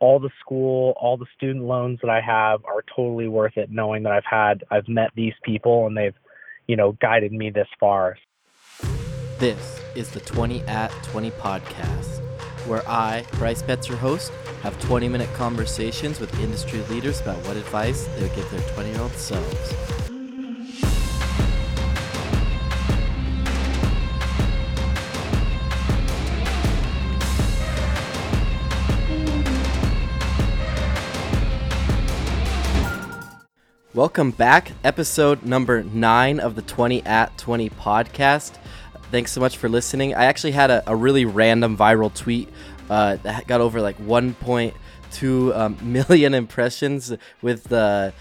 all the school, all the student loans that I have are totally worth it knowing that I've had I've met these people and they've, you know, guided me this far. This is the 20 at 20 podcast, where I, Bryce Betts, your host, have 20 minute conversations with industry leaders about what advice they would give their 20 year old selves. Welcome back, episode number nine of the 20 at 20 podcast. Thanks so much for listening. I actually had a, a really random viral tweet uh, that got over like 1.2 um, million impressions with the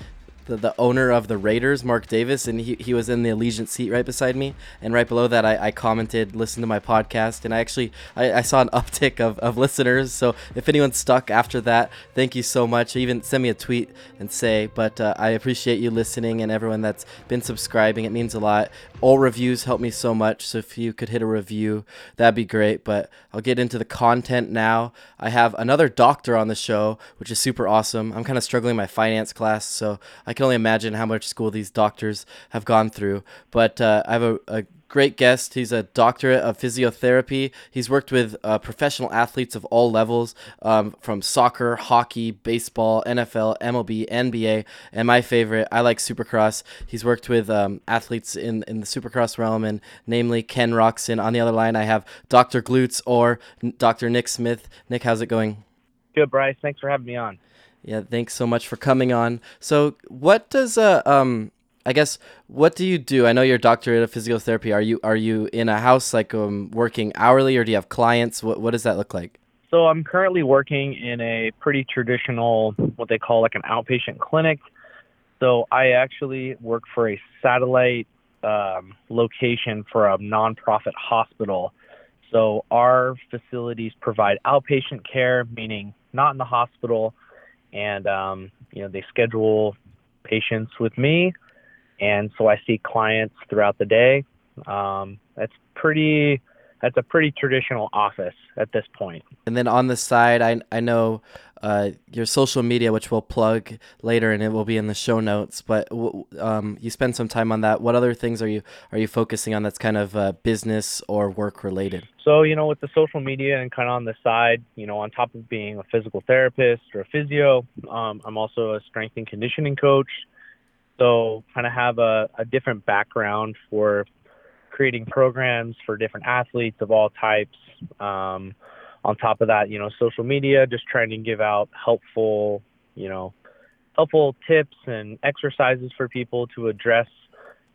the, the owner of the Raiders, Mark Davis, and he, he was in the Allegiant seat right beside me. And right below that, I, I commented, listen to my podcast, and I actually I, I saw an uptick of, of listeners. So if anyone's stuck after that, thank you so much. Even send me a tweet and say, but uh, I appreciate you listening and everyone that's been subscribing. It means a lot. All reviews help me so much. So if you could hit a review, that'd be great. But I'll get into the content now. I have another doctor on the show, which is super awesome. I'm kind of struggling my finance class, so I can only imagine how much school these doctors have gone through. But uh, I have a, a great guest. He's a doctorate of physiotherapy. He's worked with uh, professional athletes of all levels, um, from soccer, hockey, baseball, NFL, MLB, NBA, and my favorite, I like Supercross. He's worked with um, athletes in, in the Supercross realm, and namely Ken Roczen. On the other line, I have Dr. Glutes or Dr. Nick Smith. Nick, how's it going? Good, Bryce. Thanks for having me on. Yeah, thanks so much for coming on. So, what does uh um I guess what do you do? I know you're a doctorate of physiotherapy. Are you are you in a house like um working hourly or do you have clients? What what does that look like? So I'm currently working in a pretty traditional what they call like an outpatient clinic. So I actually work for a satellite um, location for a nonprofit hospital. So our facilities provide outpatient care, meaning not in the hospital, and um, you know they schedule patients with me, and so I see clients throughout the day. Um, that's pretty. That's a pretty traditional office at this point. And then on the side, I I know uh, your social media, which we'll plug later, and it will be in the show notes. But um, you spend some time on that. What other things are you are you focusing on that's kind of uh, business or work related? So you know, with the social media and kind of on the side, you know, on top of being a physical therapist or a physio, um, I'm also a strength and conditioning coach. So kind of have a, a different background for creating programs for different athletes of all types. Um, on top of that, you know, social media, just trying to give out helpful, you know, helpful tips and exercises for people to address,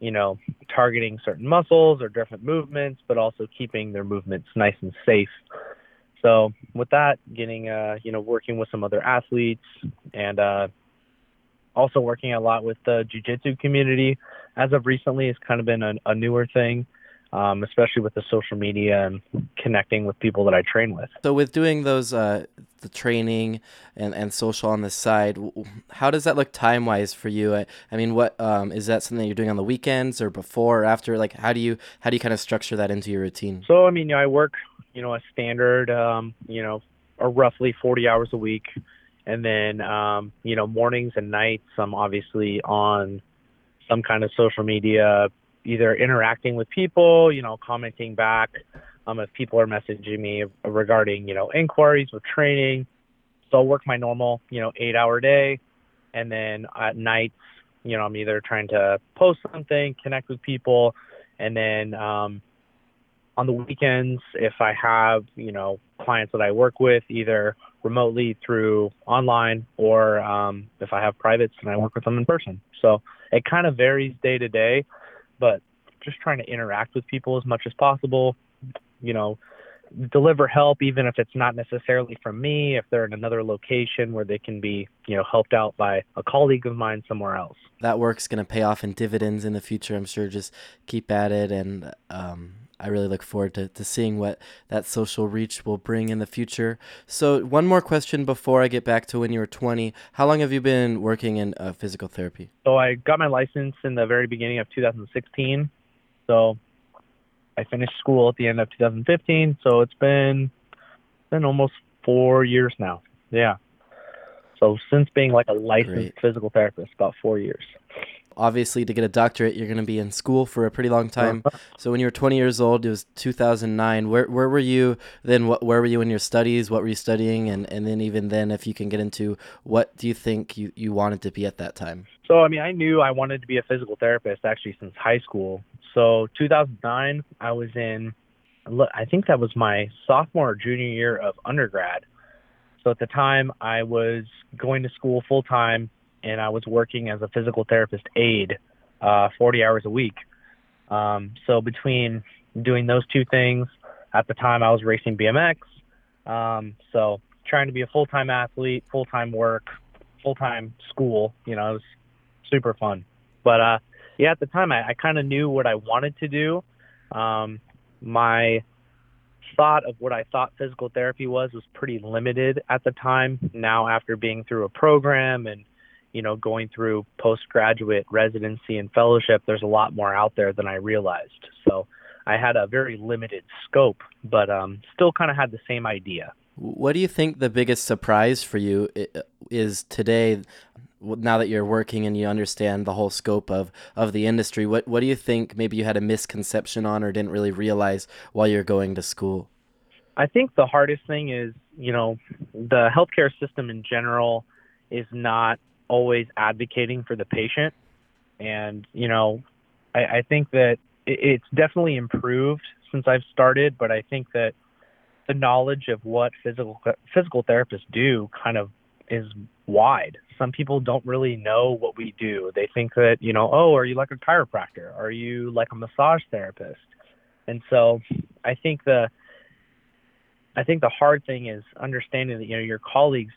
you know, targeting certain muscles or different movements, but also keeping their movements nice and safe. So with that, getting, uh, you know, working with some other athletes and uh, also working a lot with the jiu-jitsu community as of recently it's kind of been a, a newer thing um, especially with the social media and connecting with people that I train with. So, with doing those, uh, the training and, and social on the side, how does that look time wise for you? I, I mean, what um, is that something that you're doing on the weekends or before or after? Like, how do you how do you kind of structure that into your routine? So, I mean, you know, I work, you know, a standard, um, you know, a roughly 40 hours a week. And then, um, you know, mornings and nights, I'm obviously on some kind of social media, either interacting with people, you know, commenting back um, if people are messaging me regarding, you know, inquiries with training. So I'll work my normal, you know, eight hour day. And then at nights, you know, I'm either trying to post something, connect with people. And then um, on the weekends, if I have, you know, clients that I work with, either remotely through online or um, if I have privates and I work with them in person. So it kind of varies day to day but just trying to interact with people as much as possible, you know, deliver help even if it's not necessarily from me if they're in another location where they can be you know helped out by a colleague of mine somewhere else that work's going to pay off in dividends in the future i'm sure just keep at it and um, I really look forward to, to seeing what that social reach will bring in the future. So, one more question before I get back to when you were 20. How long have you been working in uh, physical therapy? So, I got my license in the very beginning of 2016. So, I finished school at the end of 2015. So, it's been been almost four years now. Yeah. So since being like a licensed Great. physical therapist, about four years. Obviously, to get a doctorate, you're going to be in school for a pretty long time. Uh-huh. So when you were 20 years old, it was 2009. Where where were you then? What where were you in your studies? What were you studying? And and then even then, if you can get into what do you think you you wanted to be at that time? So I mean, I knew I wanted to be a physical therapist actually since high school. So 2009, I was in, I think that was my sophomore or junior year of undergrad. So at the time, I was going to school full time, and I was working as a physical therapist aide, uh, 40 hours a week. Um, so between doing those two things, at the time I was racing BMX. Um, so trying to be a full time athlete, full time work, full time school. You know, it was super fun. But uh, yeah, at the time I, I kind of knew what I wanted to do. Um, my thought of what I thought physical therapy was was pretty limited at the time. Now, after being through a program and you know going through postgraduate residency and fellowship, there's a lot more out there than I realized. So I had a very limited scope, but um, still kind of had the same idea. What do you think the biggest surprise for you is today? Now that you're working and you understand the whole scope of, of the industry, what what do you think maybe you had a misconception on or didn't really realize while you're going to school? I think the hardest thing is, you know, the healthcare system in general is not always advocating for the patient. And, you know, I, I think that it, it's definitely improved since I've started, but I think that the knowledge of what physical physical therapists do kind of is wide. Some people don't really know what we do. They think that, you know, oh, are you like a chiropractor? Are you like a massage therapist? And so I think the I think the hard thing is understanding that you know your colleagues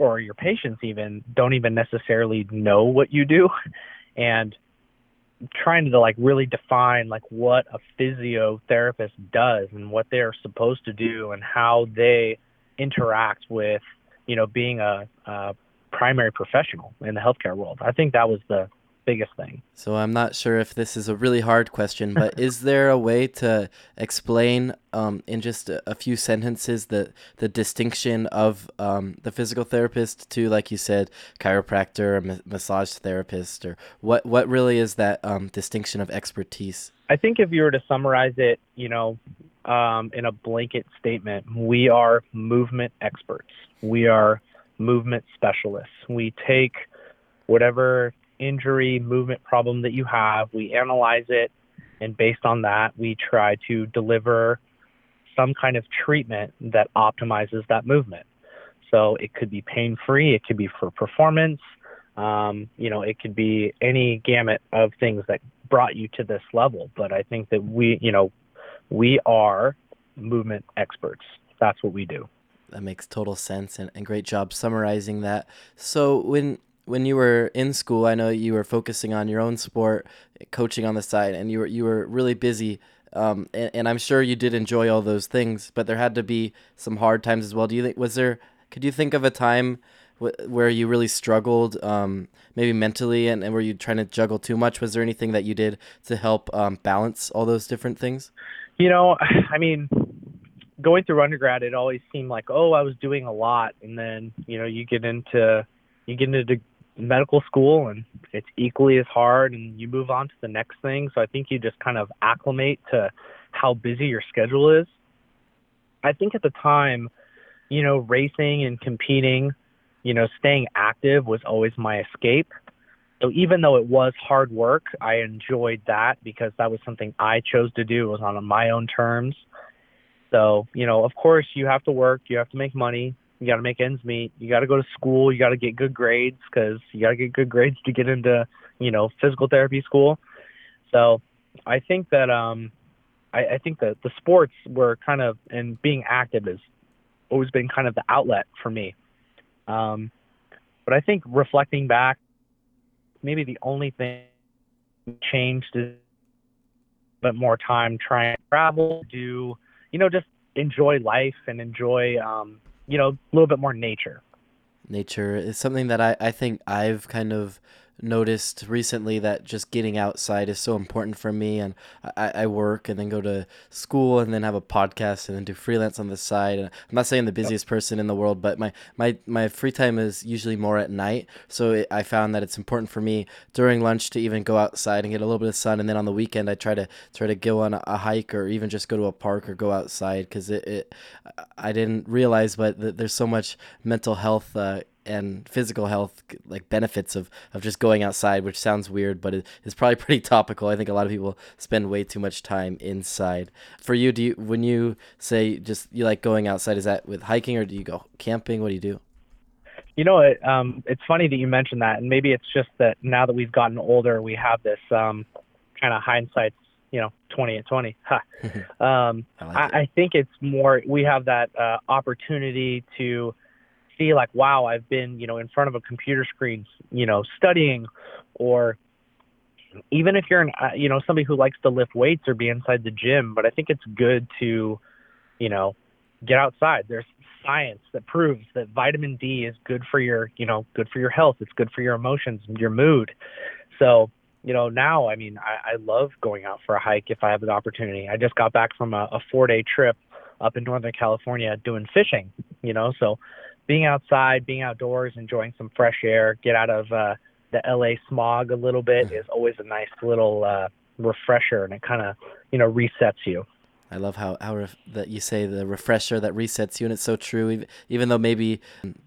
or your patients even don't even necessarily know what you do and trying to like really define like what a physiotherapist does and what they're supposed to do and how they interact with you know being a, a primary professional in the healthcare world. I think that was the biggest thing. So I'm not sure if this is a really hard question, but is there a way to explain um, in just a, a, few sentences the the distinction of um, the physical therapist to, like you said, chiropractor or ma- massage therapist, or what what really is that um, distinction of expertise? I think if you were to summarize it, you know, um, in a blanket statement, we are movement experts. We are movement specialists. We take whatever injury, movement problem that you have. We analyze it, and based on that, we try to deliver some kind of treatment that optimizes that movement. So it could be pain free, it could be for performance, um, you know, it could be any gamut of things that brought you to this level. But I think that we, you know, we are movement experts. That's what we do. That makes total sense and, and great job summarizing that. So when when you were in school, I know you were focusing on your own sport, coaching on the side, and you were you were really busy. Um, and, and I'm sure you did enjoy all those things, but there had to be some hard times as well. Do you think was there? Could you think of a time where you really struggled, um, maybe mentally, and, and were you trying to juggle too much? Was there anything that you did to help um, balance all those different things? You know, I mean, going through undergrad, it always seemed like, oh, I was doing a lot, and then you know, you get into you get into medical school and it's equally as hard and you move on to the next thing. So I think you just kind of acclimate to how busy your schedule is. I think at the time, you know, racing and competing, you know, staying active was always my escape. So even though it was hard work, I enjoyed that because that was something I chose to do. It was on my own terms. So, you know, of course you have to work, you have to make money, you got to make ends meet. You got to go to school. You got to get good grades because you got to get good grades to get into, you know, physical therapy school. So I think that um, I, I think that the sports were kind of and being active has always been kind of the outlet for me. Um, but I think reflecting back, maybe the only thing changed is but more time trying to travel, do you know, just enjoy life and enjoy um, you know, a little bit more nature. Nature is something that I, I think I've kind of noticed recently that just getting outside is so important for me. And I, I work and then go to school and then have a podcast and then do freelance on the side. And I'm not saying the busiest person in the world, but my, my, my free time is usually more at night. So it, I found that it's important for me during lunch to even go outside and get a little bit of sun. And then on the weekend, I try to try to go on a, a hike or even just go to a park or go outside because it, it, I didn't realize, but there's so much mental health uh, and physical health like benefits of, of just going outside which sounds weird but it is probably pretty topical. I think a lot of people spend way too much time inside. For you do you when you say just you like going outside is that with hiking or do you go camping? What do you do? You know it um it's funny that you mentioned that and maybe it's just that now that we've gotten older we have this um kind of hindsight you know 20 and 20 um I, like I, I, think it's more we have that uh, opportunity to see like, wow, I've been, you know, in front of a computer screen, you know, studying, or even if you're an, uh, you know, somebody who likes to lift weights or be inside the gym, but I think it's good to, you know, get outside. There's science that proves that vitamin D is good for your, you know, good for your health. It's good for your emotions and your mood. So, you know, now, I mean, I, I love going out for a hike if I have the opportunity. I just got back from a, a four day trip up in Northern California doing fishing, you know, so being outside, being outdoors, enjoying some fresh air, get out of uh, the LA smog a little bit mm. is always a nice little uh, refresher, and it kind of you know resets you. I love how how ref- that you say the refresher that resets you, and it's so true. Even though maybe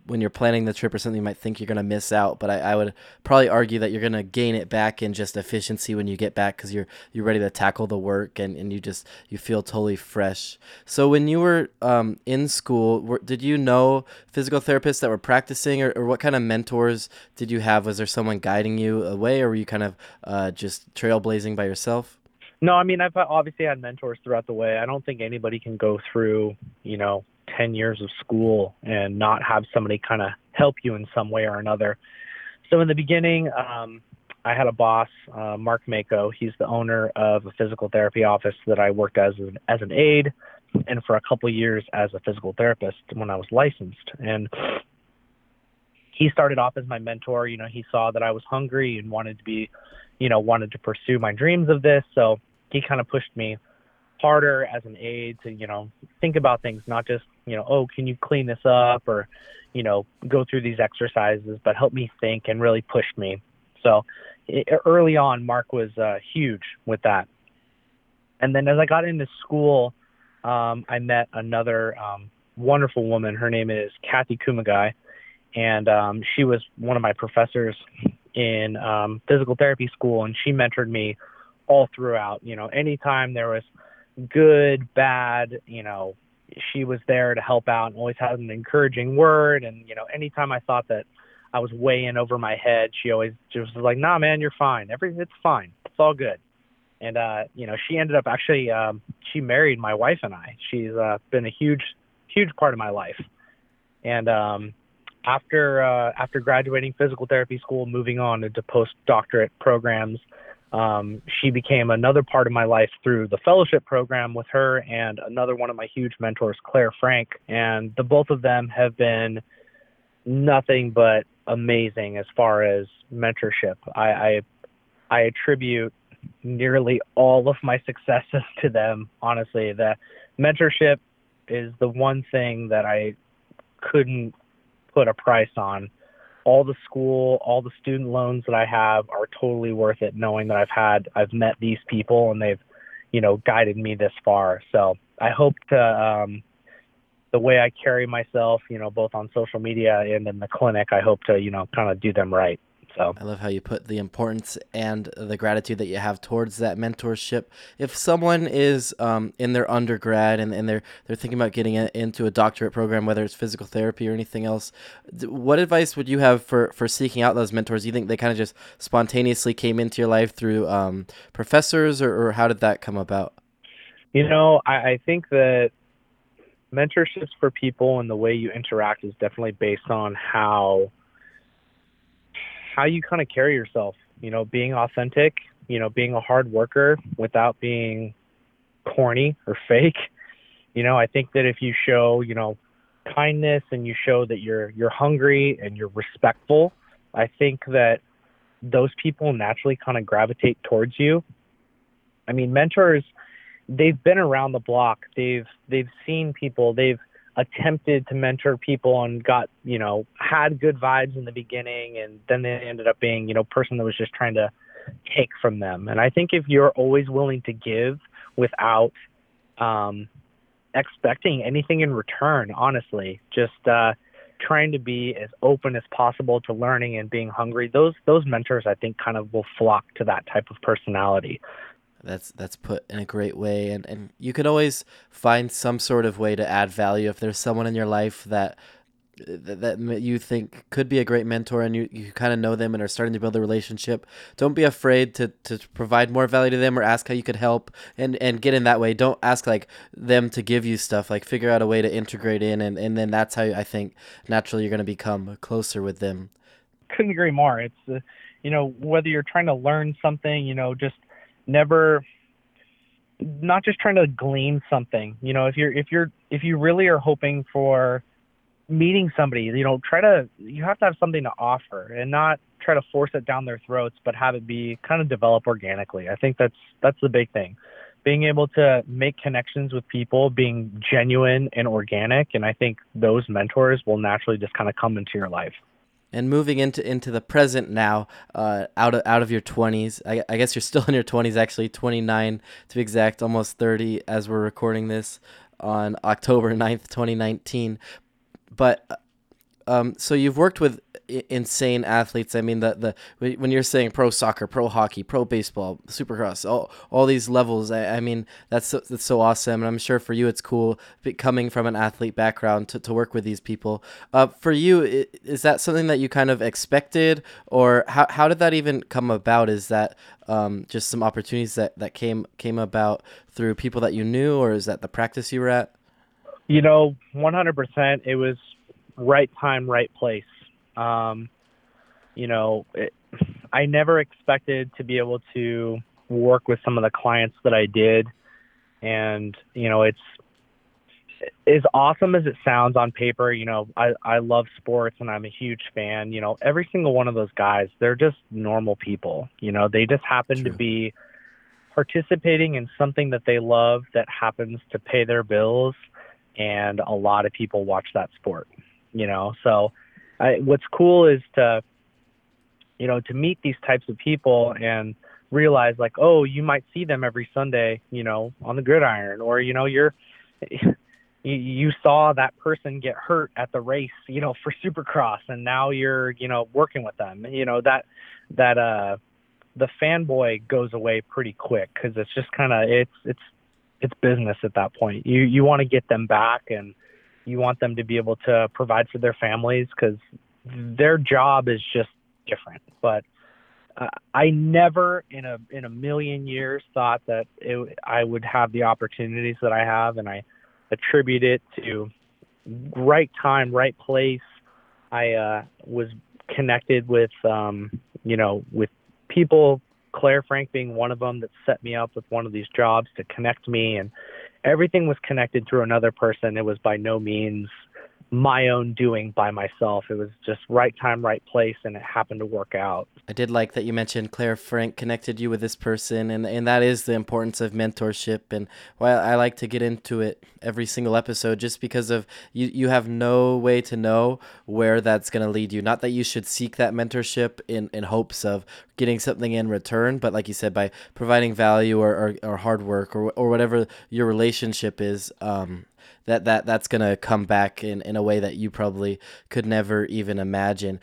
when you're planning the trip or something, you might think you're gonna miss out, but I, I would probably argue that you're gonna gain it back in just efficiency when you get back because you're you're ready to tackle the work and, and you just you feel totally fresh. So when you were um, in school, were, did you know physical therapists that were practicing, or, or what kind of mentors did you have? Was there someone guiding you away, or were you kind of uh, just trailblazing by yourself? No, I mean I've obviously had mentors throughout the way. I don't think anybody can go through, you know, 10 years of school and not have somebody kind of help you in some way or another. So in the beginning, um, I had a boss, uh, Mark Mako. He's the owner of a physical therapy office that I worked as an, as an aide, and for a couple years as a physical therapist when I was licensed. And he started off as my mentor. You know, he saw that I was hungry and wanted to be, you know, wanted to pursue my dreams of this. So he kind of pushed me harder as an aide to you know think about things not just you know oh can you clean this up or you know go through these exercises but help me think and really pushed me. So it, early on mark was uh, huge with that. And then as i got into school um, i met another um, wonderful woman. Her name is kathy kumagai. And um, she was one of my professors in um, physical therapy school and she mentored me all throughout. You know, anytime there was good, bad, you know, she was there to help out and always had an encouraging word. And, you know, anytime I thought that I was way in over my head, she always just was like, nah, man, you're fine. Everything, it's fine. It's all good. And, uh, you know, she ended up actually, um, she married my wife and I. She's uh, been a huge, huge part of my life. And, um, after uh, after graduating physical therapy school, moving on into postdoctorate programs, um, she became another part of my life through the fellowship program with her and another one of my huge mentors, Claire Frank. And the both of them have been nothing but amazing as far as mentorship. I, I, I attribute nearly all of my successes to them. Honestly, the mentorship is the one thing that I couldn't put a price on all the school, all the student loans that I have are totally worth it knowing that I've had I've met these people and they've, you know, guided me this far. So I hope to um the way I carry myself, you know, both on social media and in the clinic, I hope to, you know, kind of do them right. So I love how you put the importance and the gratitude that you have towards that mentorship. If someone is um, in their undergrad and, and they're they're thinking about getting a, into a doctorate program, whether it's physical therapy or anything else, what advice would you have for, for seeking out those mentors? Do you think they kind of just spontaneously came into your life through um, professors, or, or how did that come about? You know, I, I think that mentorships for people and the way you interact is definitely based on how how you kind of carry yourself, you know, being authentic, you know, being a hard worker without being corny or fake. You know, I think that if you show, you know, kindness and you show that you're you're hungry and you're respectful, I think that those people naturally kind of gravitate towards you. I mean, mentors, they've been around the block. They've they've seen people. They've attempted to mentor people and got you know had good vibes in the beginning, and then they ended up being you know person that was just trying to take from them. And I think if you're always willing to give without um, expecting anything in return, honestly, just uh, trying to be as open as possible to learning and being hungry, those those mentors I think kind of will flock to that type of personality. That's that's put in a great way, and and you can always find some sort of way to add value. If there's someone in your life that that, you think could be a great mentor and you, you kind of know them and are starting to build a relationship don't be afraid to, to provide more value to them or ask how you could help and, and get in that way. Don't ask like them to give you stuff. Like figure out a way to integrate in and, and then that's how i think naturally you're going to become closer with them. Couldn't agree more. It's uh, you know whether you're trying to learn something you know just never not just trying to glean something you know if you're if you're if you really are hoping for meeting somebody you know try to you have to have something to offer and not try to force it down their throats but have it be kind of develop organically. I think that's that's the big thing. Being able to make connections with people being genuine and organic and i think those mentors will naturally just kind of come into your life and moving into into the present now, uh, out of out of your twenties. I, I, guess you're still in your twenties, actually, twenty nine to be exact, almost thirty as we're recording this on October 9th, twenty nineteen. But uh, um, so you've worked with insane athletes. I mean, the the when you're saying pro soccer, pro hockey, pro baseball, supercross, all all these levels. I, I mean, that's so, that's so awesome, and I'm sure for you it's cool coming from an athlete background to, to work with these people. Uh, for you, is that something that you kind of expected, or how how did that even come about? Is that um, just some opportunities that, that came came about through people that you knew, or is that the practice you were at? You know, 100%. It was right time, right place. Um, you know, it, I never expected to be able to work with some of the clients that I did. And, you know, it's as awesome as it sounds on paper, you know, I, I love sports and I'm a huge fan. You know, every single one of those guys, they're just normal people. You know, they just happen True. to be participating in something that they love that happens to pay their bills. And a lot of people watch that sport, you know. So I, what's cool is to, you know, to meet these types of people and realize like, oh, you might see them every Sunday, you know, on the gridiron, or you know, you're you, saw that person get hurt at the race, you know, for Supercross, and now you're, you know, working with them. You know that that uh the fanboy goes away pretty quick because it's just kind of it's it's it's business at that point. You you want to get them back and you want them to be able to provide for their families because their job is just different. But uh, I never in a in a million years thought that it, I would have the opportunities that I have, and I attribute it to right time, right place. I uh, was connected with um, you know with people. Claire Frank being one of them that set me up with one of these jobs to connect me and everything was connected through another person. It was by no means my own doing by myself. It was just right time, right place, and it happened to work out. I did like that you mentioned Claire Frank connected you with this person, and, and that is the importance of mentorship. And why I like to get into it every single episode, just because of you, you have no way to know where that's going to lead you. Not that you should seek that mentorship in, in hopes of getting something in return, but like you said, by providing value or, or, or hard work or, or whatever your relationship is, um, that that that's gonna come back in, in a way that you probably could never even imagine.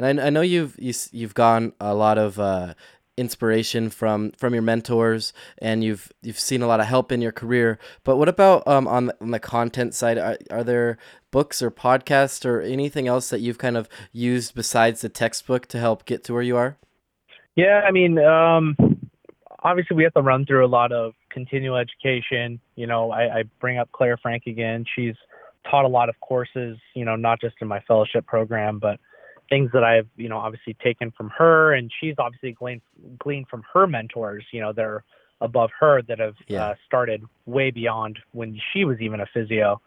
And I, I know you've you, have you have gone a lot of uh, inspiration from from your mentors, and you've you've seen a lot of help in your career. But what about um, on the, on the content side? Are, are there books or podcasts or anything else that you've kind of used besides the textbook to help get to where you are? Yeah, I mean, um, obviously we have to run through a lot of continual education. You know, I, I bring up Claire Frank again. She's taught a lot of courses, you know, not just in my fellowship program, but things that I've, you know, obviously taken from her. And she's obviously gleaned, gleaned from her mentors, you know, they're above her that have yeah. uh, started way beyond when she was even a physio.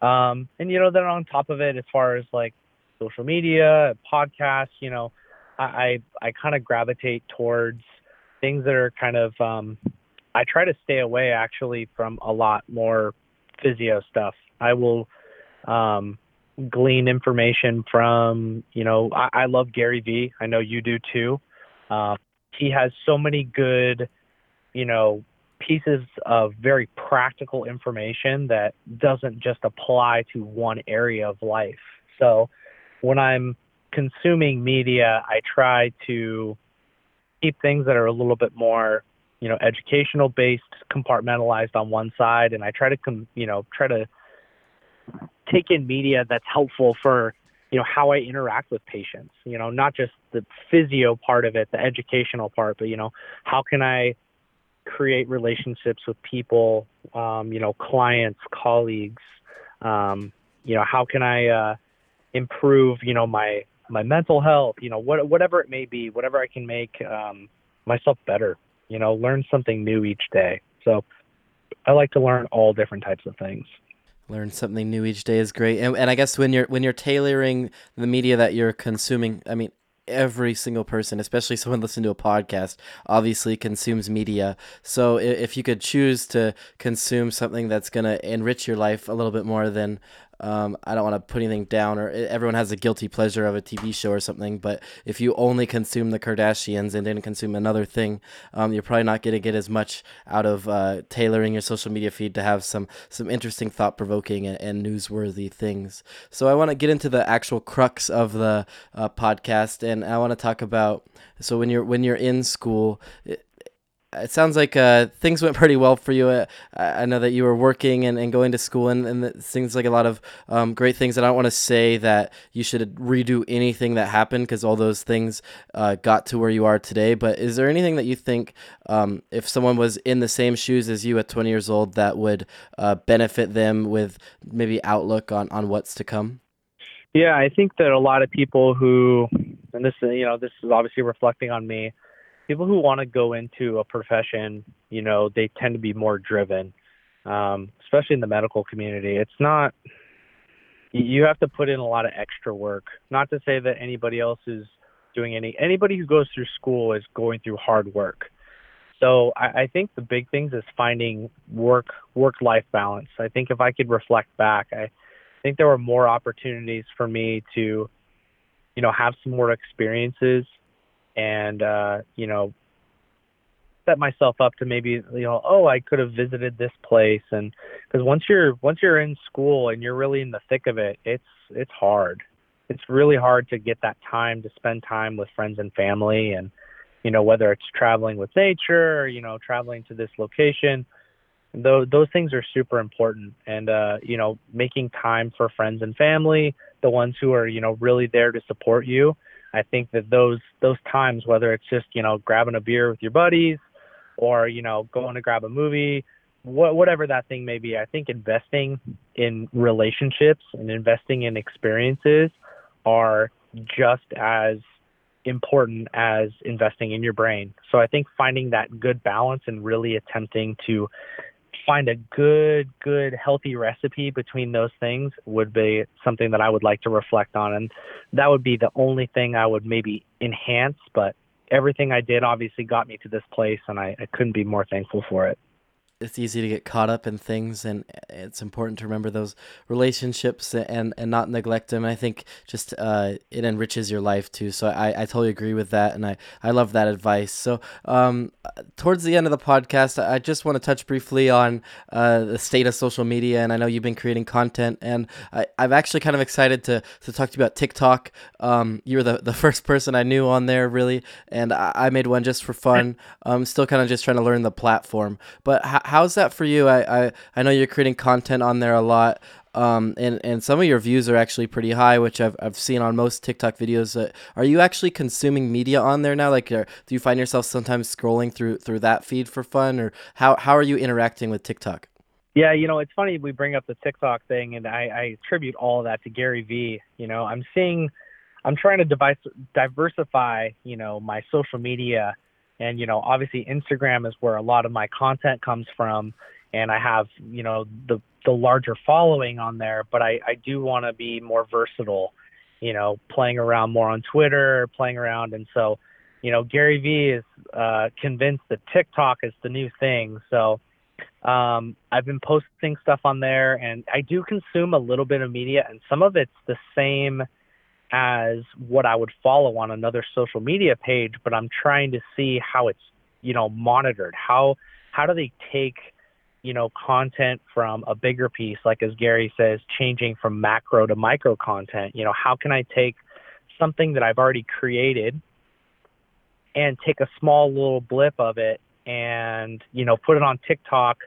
Um, and, you know, then on top of it, as far as like social media, podcasts, you know, I I, I kind of gravitate towards things that are kind of um, I try to stay away actually from a lot more physio stuff. I will um, glean information from you know I, I love Gary Vee. I know you do too. Um, he has so many good you know pieces of very practical information that doesn't just apply to one area of life. So when I'm consuming media, I try to keep things that are a little bit more, you know, educational based, compartmentalized on one side, and I try to, com- you know, try to take in media that's helpful for, you know, how I interact with patients. You know, not just the physio part of it, the educational part, but you know, how can I create relationships with people, um, you know, clients, colleagues. Um, you know, how can I uh, improve, you know, my my mental health, you know, what, whatever it may be, whatever I can make um, myself better, you know, learn something new each day. So I like to learn all different types of things. Learn something new each day is great, and, and I guess when you're when you're tailoring the media that you're consuming, I mean, every single person, especially someone listening to a podcast, obviously consumes media. So if you could choose to consume something that's going to enrich your life a little bit more than um, I don't want to put anything down, or everyone has a guilty pleasure of a TV show or something. But if you only consume the Kardashians and didn't consume another thing, um, you're probably not going to get as much out of uh, tailoring your social media feed to have some some interesting, thought provoking, and, and, newsworthy things. So I want to get into the actual crux of the uh, podcast, and I want to talk about. So when you're when you're in school, it sounds like uh, things went pretty well for you. Uh, I know that you were working and, and going to school, and, and it seems like a lot of um, great things. And I don't want to say that you should redo anything that happened because all those things uh, got to where you are today. But is there anything that you think, um, if someone was in the same shoes as you at 20 years old, that would uh, benefit them with maybe outlook on, on what's to come? Yeah, I think that a lot of people who, and this, you know, this is obviously reflecting on me people who want to go into a profession, you know, they tend to be more driven, um, especially in the medical community. It's not, you have to put in a lot of extra work. Not to say that anybody else is doing any, anybody who goes through school is going through hard work. So I, I think the big things is finding work work life balance. I think if I could reflect back, I think there were more opportunities for me to, you know, have some more experiences and uh, you know set myself up to maybe you know oh I could have visited this place. And because once you're once you're in school and you're really in the thick of it it's it's hard. It's really hard to get that time to spend time with friends and family. And you know whether it's traveling with nature or you know traveling to this location those those things are super important. And uh you know making time for friends and family the ones who are you know really there to support you I think that those those times, whether it's just you know grabbing a beer with your buddies, or you know going to grab a movie, wh- whatever that thing may be, I think investing in relationships and investing in experiences are just as important as investing in your brain. So I think finding that good balance and really attempting to find a good, good, healthy recipe between those things would be something that I would like to reflect on. And that would be the only thing I would maybe enhance. But everything I did obviously got me to this place, and I, I couldn't be more thankful for it it's easy to get caught up in things and it's important to remember those relationships and and not neglect them. I think just uh, it enriches your life too. So I, I totally agree with that and i i love that advice. So um, towards the end of the podcast i just want to touch briefly on uh, the state of social media and i know you've been creating content and I, i'm actually kind of excited to to talk to you about tiktok. Um, you were the, the first person i knew on there really and i, I made one just for fun. I'm still kind of just trying to learn the platform. But how how's that for you? I, I, I know you're creating content on there a lot. Um, and, and some of your views are actually pretty high, which I've, I've seen on most TikTok videos. Uh, are you actually consuming media on there now? Like, are, do you find yourself sometimes scrolling through through that feed for fun, or how how are you interacting with TikTok? Yeah, you know, it's funny we bring up the TikTok thing, and I, I attribute all that to Gary Vee. You know, I'm seeing, I'm trying to device, diversify, you know, my social media and you know obviously instagram is where a lot of my content comes from and i have you know the the larger following on there but i i do want to be more versatile you know, playing around more on Twitter, playing around. And so, you know, Gary Vee is uh, convinced that TikTok is the new thing. So um, I've been posting stuff on there, and I do consume a little bit of media, and some of it's the same as what I would follow on another social media page, but I'm trying to see how it's, you know, monitored. How how do they take you know, content from a bigger piece, like as Gary says, changing from macro to micro content. You know, how can I take something that I've already created and take a small little blip of it and, you know, put it on TikTok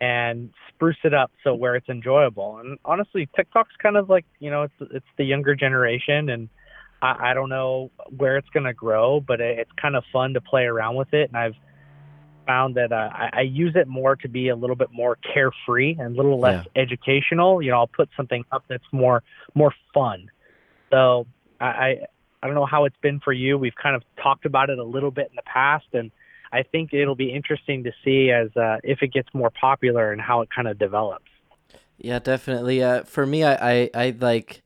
and spruce it up so where it's enjoyable. And honestly, TikTok's kind of like, you know, it's it's the younger generation and I, I don't know where it's going to grow, but it, it's kind of fun to play around with it. And I've found that uh, I, I use it more to be a little bit more carefree and a little less yeah. educational. You know, I'll put something up that's more more fun. So I, I I don't know how it's been for you. We've kind of talked about it a little bit in the past, and I think it'll be interesting to see as uh, if it gets more popular and how it kind of develops. Yeah, definitely. Uh, for me, I, I, I like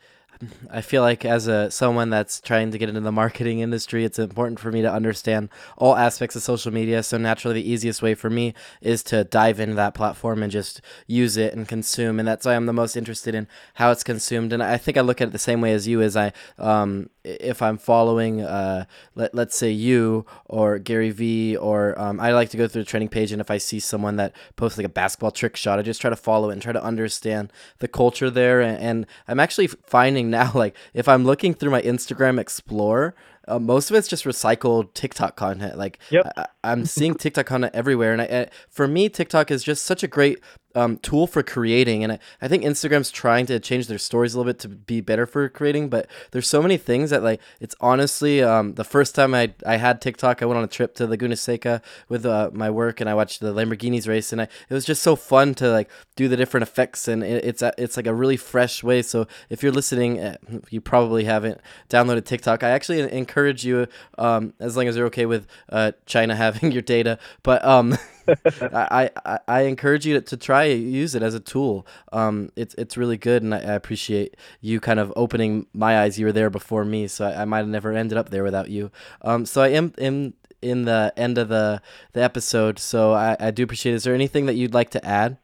I feel like as a someone that's trying to get into the marketing industry, it's important for me to understand all aspects of social media. So naturally, the easiest way for me is to dive into that platform and just use it and consume. And that's why I'm the most interested in how it's consumed. And I think I look at it the same way as you. Is I, um, if I'm following, uh, let let's say you or Gary Vee, or um, I like to go through the training page, and if I see someone that posts like a basketball trick shot, I just try to follow it and try to understand the culture there. and, and I'm actually finding now like if i'm looking through my instagram explorer uh, most of it's just recycled TikTok content. Like yep. I, am seeing TikTok content everywhere, and I, I, for me, TikTok is just such a great um, tool for creating. And I, I think Instagram's trying to change their stories a little bit to be better for creating. But there's so many things that like it's honestly um, the first time I I had TikTok, I went on a trip to Laguna Seca with uh, my work, and I watched the Lamborghinis race, and I, it was just so fun to like do the different effects, and it, it's a, it's like a really fresh way. So if you're listening, eh, you probably haven't downloaded TikTok. I actually encourage encourage you, um, as long as you're okay with uh, China having your data. But um, I, I, I encourage you to, try use it as a tool. Um, it's it's really good, and I, I, appreciate you kind of opening my eyes. You were there before me, so I, I might have never ended up there without you. Um, so I am in in the end of the the episode. So I, I do appreciate. It. Is there anything that you'd like to add?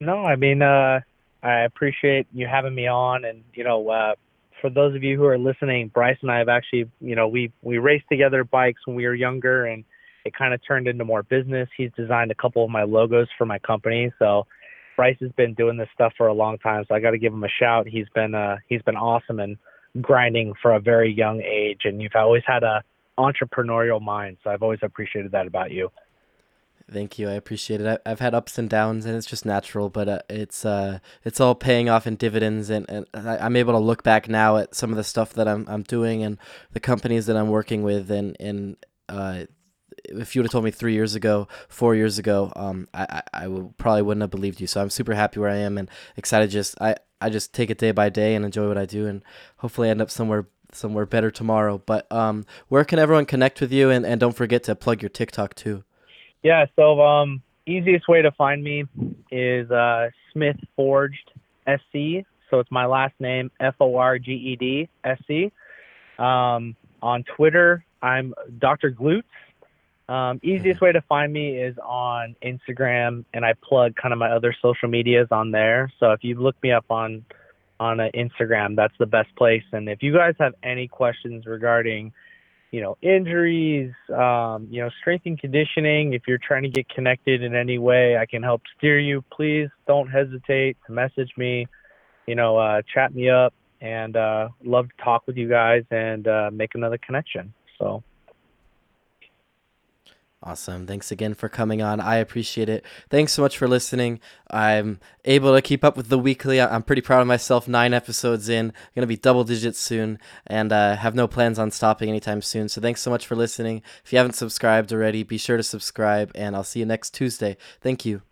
No, I mean, uh, I appreciate you having me on, and you know, uh, for those of you who are listening, Bryce and I have actually, you know, we we raced together bikes when we were younger, and it kind of turned into more business. He's designed a couple of my logos for my company, so Bryce has been doing this stuff for a long time. So I got to give him a shout. He's been uh he's been awesome and grinding for a very young age, and you've always had a entrepreneurial mind. So I've always appreciated that about you. Thank you. I appreciate it. I, have had ups and downs, and it's just natural, but uh, it's uh, it's all paying off in dividends, and, and I, am able to look back now at some of the stuff that I'm I'm doing and the companies that I'm working with, and and uh, if you would have told me three years ago, four years ago, um, I I, I would, probably wouldn't have believed you. So I'm super happy where I am, and excited. Just I I just take it day by day and enjoy what I do, and hopefully end up somewhere somewhere better tomorrow. But um, where can everyone connect with you, and and don't forget to plug your TikTok too. Yeah, so um, easiest way to find me is uh, Smith Forged SC. So it's my last name, F O R G E D S C. Um, on Twitter, I'm Dr. Glutes. Um, easiest way to find me is on Instagram, and I plug kind of my other social medias on there. So if you look me up on on uh, Instagram, that's the best place. And if you guys have any questions regarding you know, injuries, um, you know, strength and conditioning. If you're trying to get connected in any way, I can help steer you. Please don't hesitate to message me, you know, uh, chat me up, and uh, love to talk with you guys and uh, make another connection. So. Awesome. Thanks again for coming on. I appreciate it. Thanks so much for listening. I'm able to keep up with the weekly. I'm pretty proud of myself. Nine episodes in. going to be double digits soon and uh, have no plans on stopping anytime soon. So thanks so much for listening. If you haven't subscribed already, be sure to subscribe and I'll see you next Tuesday. Thank you.